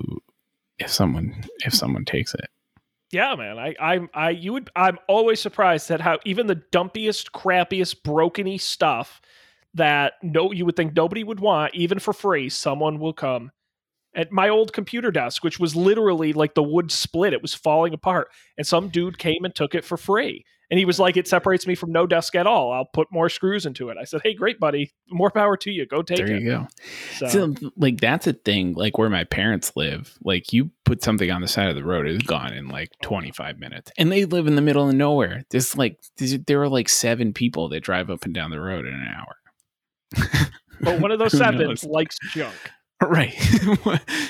if someone if someone takes it.
Yeah, man. I, I'm, I, you would. I'm always surprised at how even the dumpiest, crappiest, brokeny stuff that no, you would think nobody would want, even for free, someone will come. At my old computer desk, which was literally like the wood split, it was falling apart, and some dude came and took it for free. And he was like, "It separates me from no desk at all. I'll put more screws into it." I said, "Hey, great, buddy. More power to you. Go take
there
it."
you go.
So,
So like that's a thing. Like where my parents live, like you put something on the side of the road, it's gone in like 25 minutes. And they live in the middle of nowhere. There's like there are like seven people that drive up and down the road in an hour. [LAUGHS]
but one of those sevens
knows?
likes junk.
Right.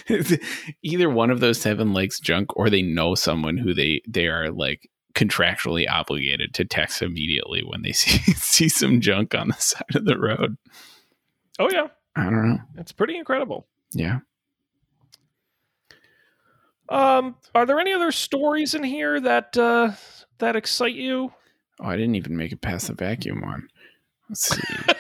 [LAUGHS] Either one of those seven likes junk or they know someone who they they are like contractually obligated to text immediately when they [LAUGHS] see see some junk on the side of the road.
Oh yeah,
I don't know.
it's pretty incredible.
Yeah.
Um, are there any other stories in here that uh, that excite you?
Oh, I didn't even make it past the vacuum one. Let's see.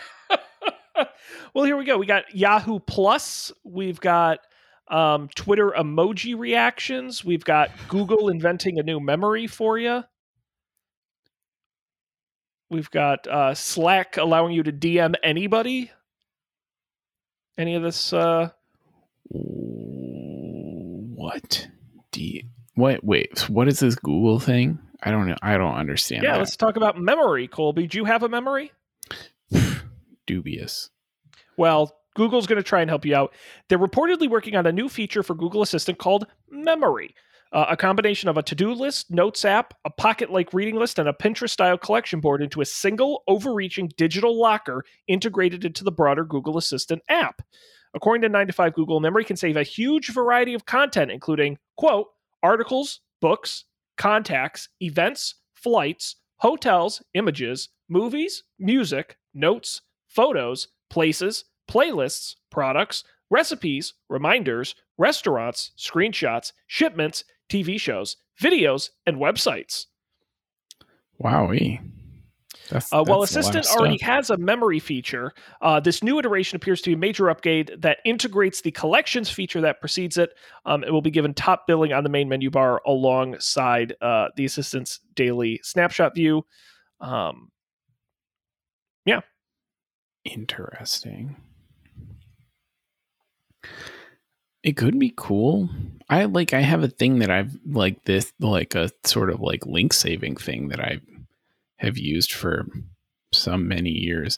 Well, here we go. We got Yahoo Plus. We've got um, Twitter emoji reactions. We've got Google inventing a new memory for you. We've got uh, Slack allowing you to DM anybody. Any of this? Uh,
what? You, what? Wait. What is this Google thing? I don't know. I don't understand.
yeah,
that.
let's talk about memory. Colby, do you have a memory? [SIGHS]
dubious.
Well, Google's going to try and help you out. They're reportedly working on a new feature for Google Assistant called Memory, uh, a combination of a to do list, notes app, a pocket like reading list, and a Pinterest style collection board into a single, overreaching digital locker integrated into the broader Google Assistant app. According to 9 to 5 Google, Memory can save a huge variety of content, including, quote, articles, books, contacts, events, flights, hotels, images, movies, music, notes, photos, places, playlists, products, recipes, reminders, restaurants, screenshots, shipments, TV shows, videos, and websites.
Wowie.
That's, uh, while Assistant already has a memory feature, uh, this new iteration appears to be a major upgrade that integrates the collections feature that precedes it. Um, it will be given top billing on the main menu bar alongside uh, the Assistant's daily snapshot view. Um, yeah.
Interesting. It could be cool. I like I have a thing that I've like this like a sort of like link saving thing that I have used for some many years.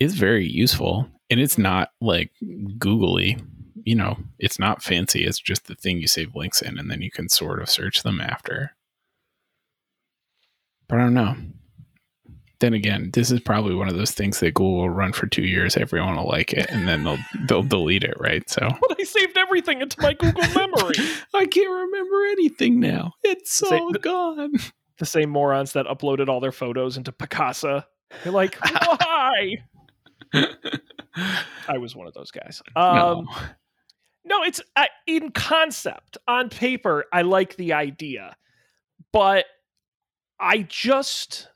It's very useful and it's not like googly. You know, it's not fancy. It's just the thing you save links in and then you can sort of search them after. But I don't know then again, this is probably one of those things that Google will run for two years. Everyone will like it, and then they'll [LAUGHS] they'll delete it, right? So,
but I saved everything into my Google [LAUGHS] memory.
I can't remember anything now. It's all gone.
The same morons that uploaded all their photos into Picasa. You're like, [LAUGHS] why? I was one of those guys. Um, no. no, it's uh, in concept on paper. I like the idea, but I just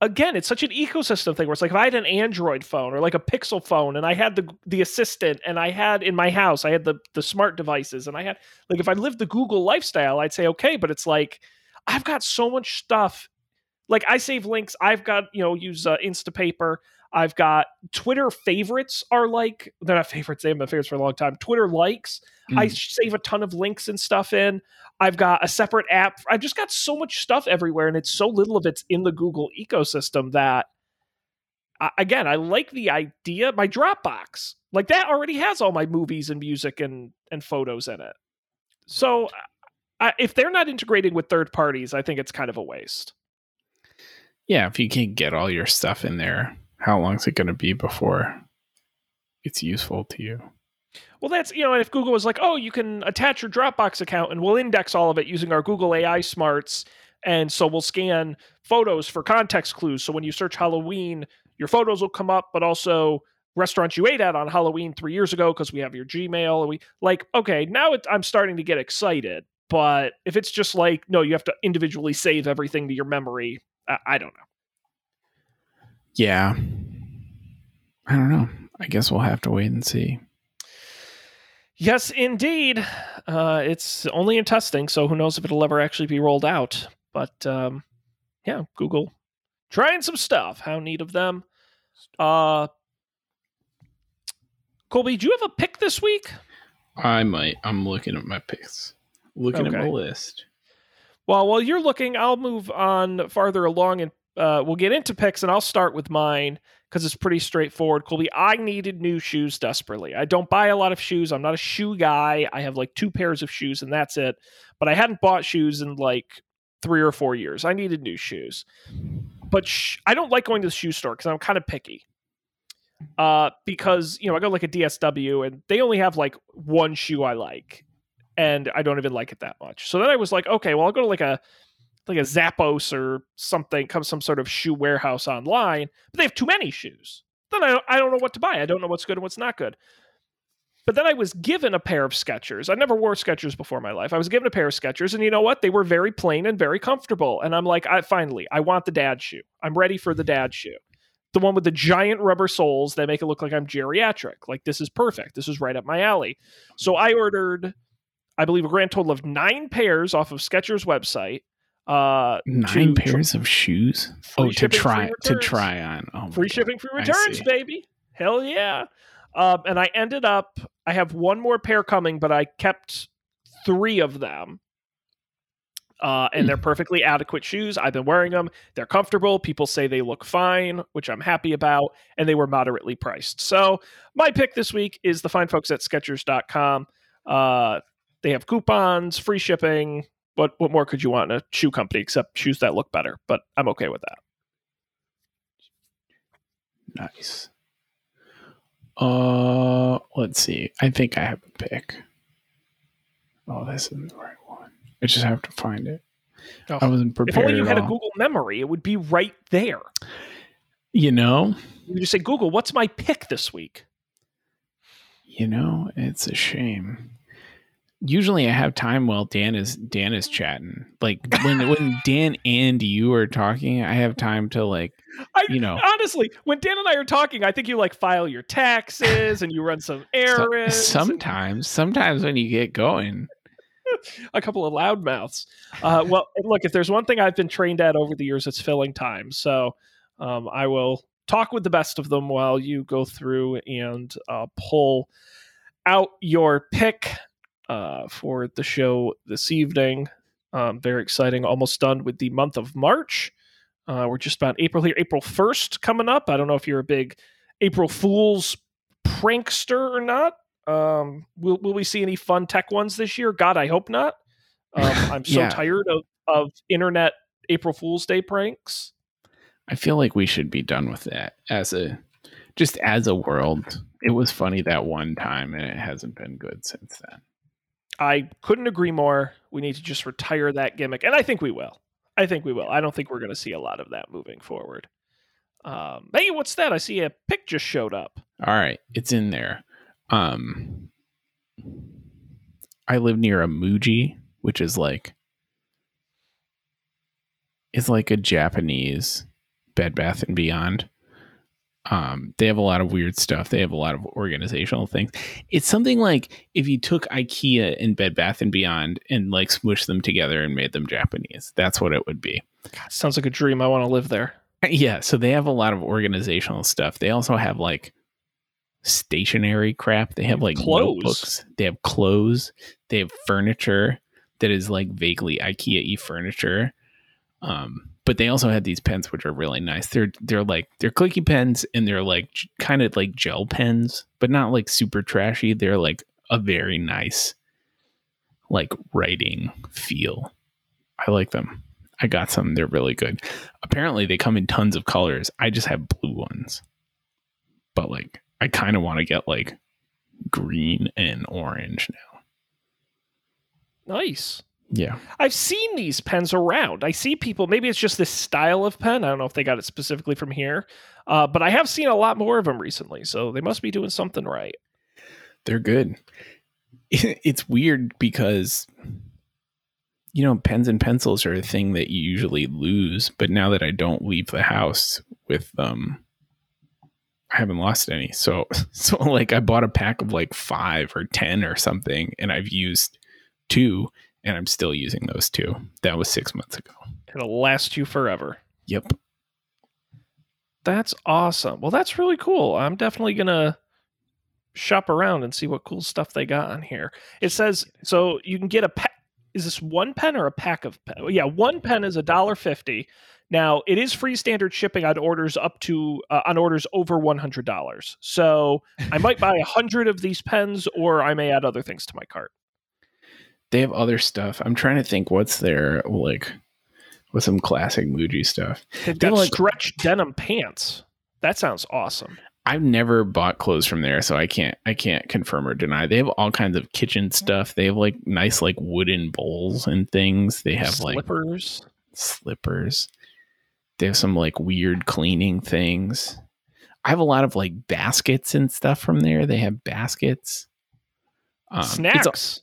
again, it's such an ecosystem thing where it's like if I had an Android phone or like a Pixel phone and I had the the assistant and I had in my house, I had the the smart devices and I had like if I lived the Google lifestyle, I'd say okay, but it's like I've got so much stuff. Like I save links, I've got, you know, use uh, Instapaper. I've got Twitter favorites are like they're not favorites, they've been favorites for a long time. Twitter likes. Mm. I save a ton of links and stuff in. I've got a separate app. I've just got so much stuff everywhere, and it's so little of it's in the Google ecosystem that, uh, again, I like the idea. My Dropbox, like that, already has all my movies and music and and photos in it. So, uh, if they're not integrating with third parties, I think it's kind of a waste.
Yeah, if you can't get all your stuff in there, how long is it going to be before it's useful to you?
Well, that's you know, if Google was like, oh, you can attach your Dropbox account and we'll index all of it using our Google AI smarts, and so we'll scan photos for context clues. So when you search Halloween, your photos will come up, but also restaurants you ate at on Halloween three years ago because we have your Gmail. And we like, okay, now it, I'm starting to get excited. But if it's just like, no, you have to individually save everything to your memory, I, I don't know.
Yeah. I don't know. I guess we'll have to wait and see.
Yes, indeed. Uh, it's only in testing, so who knows if it'll ever actually be rolled out. But um, yeah, Google trying some stuff. How neat of them. Uh, Colby, do you have a pick this week?
I might. I'm looking at my picks. Looking okay. at my list.
Well, while you're looking, I'll move on farther along and uh, we'll get into picks, and I'll start with mine because it's pretty straightforward. Colby, I needed new shoes desperately. I don't buy a lot of shoes. I'm not a shoe guy. I have like two pairs of shoes, and that's it. But I hadn't bought shoes in like three or four years. I needed new shoes, but sh- I don't like going to the shoe store because I'm kind of picky. Uh, because you know I go like a DSW and they only have like one shoe I like, and I don't even like it that much. So then I was like, okay, well I'll go to like a like a Zappos or something, come some sort of shoe warehouse online, but they have too many shoes. Then I don't, I don't know what to buy. I don't know what's good and what's not good. But then I was given a pair of Skechers. I never wore Skechers before in my life. I was given a pair of Skechers, and you know what? They were very plain and very comfortable. And I'm like, I finally, I want the dad shoe. I'm ready for the mm-hmm. dad shoe. The one with the giant rubber soles that make it look like I'm geriatric. Like this is perfect. This is right up my alley. So mm-hmm. I ordered, I believe, a grand total of nine pairs off of Skechers website uh
nine pairs of shoes oh to try to try on
oh free shipping free returns baby hell yeah um and i ended up i have one more pair coming but i kept three of them uh, and they're hmm. perfectly adequate shoes. I've been wearing them. They're comfortable. People say they look fine, which I'm happy about, and they were moderately priced. So my pick this week is the fine folks at Skechers.com. Uh, they have coupons, free shipping, what what more could you want in a shoe company except shoes that look better? But I'm okay with that.
Nice. Uh, let's see. I think I have a pick. Oh, this isn't the right one. I just have to find it.
Oh.
I wasn't prepared.
If only you had a. Google memory, it would be right there.
You know,
You just say, Google, what's my pick this week?
you know, it's a shame. Usually, I have time while Dan is Dan is chatting. Like when when [LAUGHS] Dan and you are talking, I have time to like
I,
You know.
honestly, when Dan and I are talking, I think you like file your taxes and you run some [LAUGHS]
so-
errands.
sometimes sometimes when you get going, [LAUGHS]
a couple of loudmouths. Uh, well, look, if there's one thing I've been trained at over the years, it's filling time. So um, I will talk with the best of them while you go through and uh, pull out your pick uh, for the show this evening. Um, very exciting. Almost done with the month of March. Uh, we're just about April here. April 1st coming up. I don't know if you're a big April Fool's prankster or not. Um, will, will we see any fun tech ones this year? God, I hope not. Um, [LAUGHS] I'm so
Yeah.
tired of, of internet April Fool's Day pranks.
I feel like we should be done with that as a just as a world. It was funny that one time, and it hasn't been good since then.
I couldn't agree more. We need to just retire that gimmick, and I think we will. I think we will. I don't think we're going to see a lot of that moving forward. Um, hey, what's that? I see a pic just showed up.
All right, it's in there. Um, I live near a Muji, which is like it's like a Japanese Bed Bath and Beyond. Um, they have a lot of weird stuff. They have a lot of organizational things. It's something like if you took IKEA and Bed Bath and Beyond and like smushed them together and made them Japanese. That's what it would be.
God, sounds like a dream. I want to live there. [LAUGHS]
Yeah, so they have a lot of organizational stuff. They also have like stationary crap. They have like
Clothes.
notebooks. They have clothes. They have furniture that is like vaguely IKEA y furniture. Um, but they also have these pens which are really nice. They're they're like they're clicky pens and they're like kind of like gel pens, but not like super trashy. They're like a very nice like writing feel. I like them. I got some. They're really good. Apparently, they come in tons of colors. I just have blue ones. But like, I kind of want to get like green and orange now.
Nice.
Yeah.
I've seen these pens around. I see people. Maybe it's just this style of pen. I don't know if they got it specifically from here, uh, but I have seen a lot more of them recently. So they must be doing something right.
They're good. [LAUGHS] It's weird because you know, pens and pencils are a thing that you usually lose, but now that I don't leave the house with um I haven't lost any. So [LAUGHS] so like I bought a pack of like 5 or 10 or something and I've used two and I'm still using those two. That was 6 months ago.
It'll last you forever.
Yep.
That's awesome. Well, that's really cool. I'm definitely gonna shop around and see what cool stuff they got on here. It says so you can get a pack. Is this one pen or a pack of pen? Yeah, one pen is a dollar fifty. Now it is free standard shipping on orders up to uh, on orders over one hundred dollars. So I might buy a hundred of these pens, or I may add other things to my cart.
They have other stuff. I'm trying to think what's their like with some classic Muji stuff.
They've got
like-
stretch denim pants. That sounds awesome.
I've never bought clothes from there, so I can't I can't confirm or deny. They have all kinds of kitchen stuff. They have like nice like wooden bowls and things. They have like
slippers.
slippers. They have some like weird cleaning things. I have a lot of like baskets and stuff from there. They have baskets. Um,
snacks.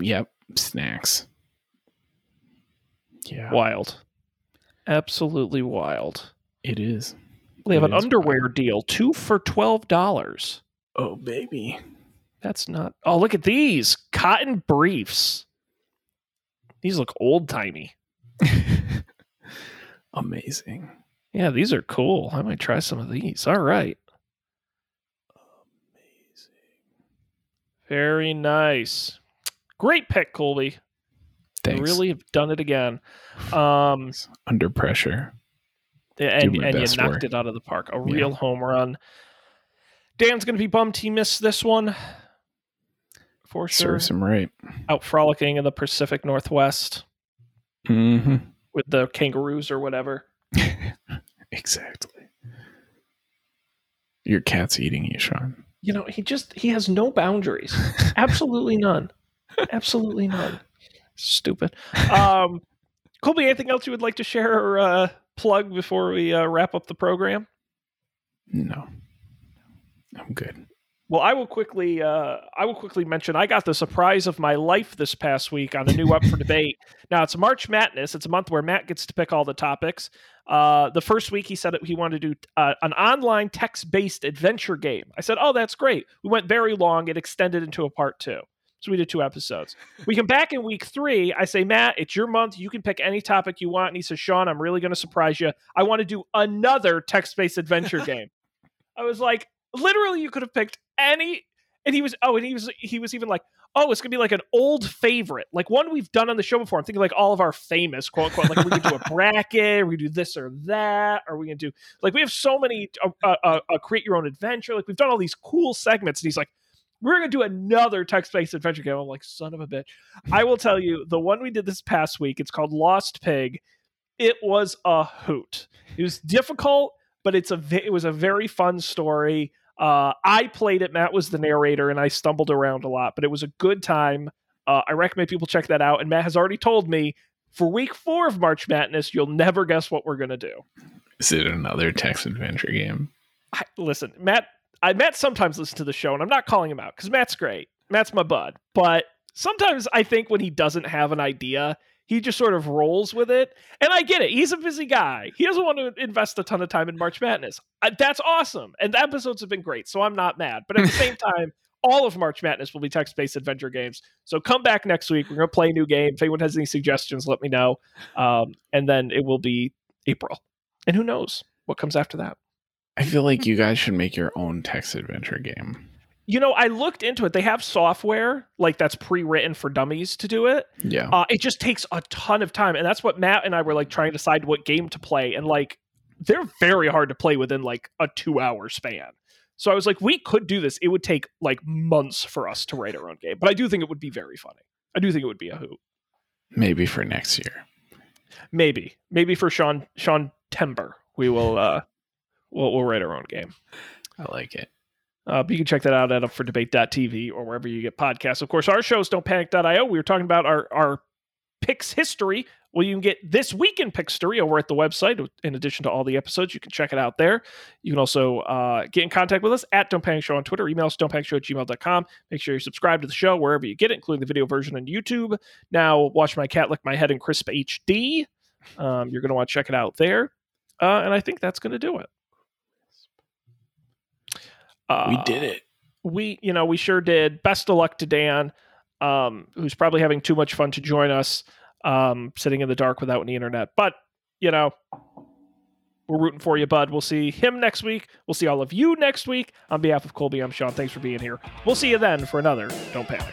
A- yep, snacks. Yeah,
wild. Absolutely wild.
it is.
They have
It
an
is
underwear deal, two for twelve dollars.
Oh baby.
That's not. Oh, look at these cotton briefs. These look old timey. [LAUGHS]
Amazing.
Yeah, these are cool. I might try some of these. All right. Amazing. Very nice. Great pick, Colby.
Thanks.
You really have done it again. Um, [SIGHS]
under pressure.
and, and you knocked it out of the park. A
Yeah.
real home run. Dan's going to be bummed he missed this one. For sure.
Serves him right.
Out frolicking in the Pacific Northwest
hmm
with the kangaroos or whatever. [LAUGHS]
Exactly. Your cat's eating you, Sean.
You know, he just he has no boundaries. Absolutely [LAUGHS] none. Absolutely not. Stupid. [LAUGHS] Um, Colby, anything else you would like to share or uh, plug before we uh, wrap up the program?
No, I'm good.
Well, I will quickly uh, I will quickly mention I got the surprise of my life this past week on a new up for [LAUGHS] debate. Now it's March Madness. It's a month where Matt gets to pick all the topics. Uh, the first week he said he wanted to do uh, an online text based adventure game. I said, "Oh, that's great." We went very long. It extended into a part two. So we did two episodes. We come back in week three. I say, Matt, it's your month. You can pick any topic you want. And he says, Sean, I'm really going to surprise you. I want to do another text based adventure [LAUGHS] game. I was like, literally, you could have picked any. And he was, oh, and he was, he was even like, oh, it's gonna be like an old favorite, like one we've done on the show before. I'm thinking like all of our famous quote unquote, like we can do a [LAUGHS] bracket, we do this or that, or we can do like we have so many uh, uh, uh, create your own adventure. Like we've done all these cool segments, and he's like, we're gonna do another text-based adventure game. I'm like, son of a bitch. I will tell you, the one we did this past week, it's called Lost Pig. It was a hoot. It was difficult, but it's a it was a very fun story. Uh, I played it. Matt was the narrator, and I stumbled around a lot, but it was a good time. Uh, I recommend people check that out. And Matt has already told me for week four of March Madness, you'll never guess what we're gonna do.
Is it another text adventure game?
I, listen, Matt I Matt sometimes listen to the show, and I'm not calling him out because Matt's great. Matt's my bud, but sometimes I think when he doesn't have an idea, he just sort of rolls with it. And I get it; he's a busy guy. He doesn't want to invest a ton of time in March Madness. That's awesome, and the episodes have been great, so I'm not mad. But at the same [LAUGHS] time. All of March Madness will be text-based adventure games. So come back next week. We're going to play a new game. If anyone has any suggestions, let me know. Um, and then it will be April. And who knows what comes after that?
I feel like you guys should make your own text adventure game.
You know, I looked into it. They have software like that's pre-written for dummies to do it.
Yeah.
Uh, it just takes a ton of time, and that's what Matt and I were like trying to decide what game to play, and like they're very hard to play within like a two-hour span. So I was like, we could do this. It would take like months for us to write our own game, but I do think it would be very funny. I do think it would be a hoot.
Maybe for next year.
Maybe, maybe for Sean Sean Timber, we will. uh we'll, we'll write our own game.
I like it.
Uh, but you can check that out at upfordebate.tv or wherever you get podcasts. Of course, our shows don'tpanic.io. We were talking about our, our picks history. Well, you can get this week in history over at the website. In addition to all the episodes, you can check it out there. You can also uh, get in contact with us at Don't Panic Show on Twitter. Email us don'tpanicshow at gmail.com. Make sure you subscribe to the show wherever you get it, including the video version on YouTube. Now, watch my cat lick my head in crisp HD. Um, you're going to want to check it out there. Uh, and I think that's going to do it.
Uh, we did it.
We, you know, we sure did. Best of luck to Dan, um, who's probably having too much fun to join us, um, sitting in the dark without any internet. But, you know, we're rooting for you, bud. We'll see him next week. We'll see all of you next week. On behalf of Colby, I'm Sean. Thanks for being here. We'll see you then for another Don't Panic.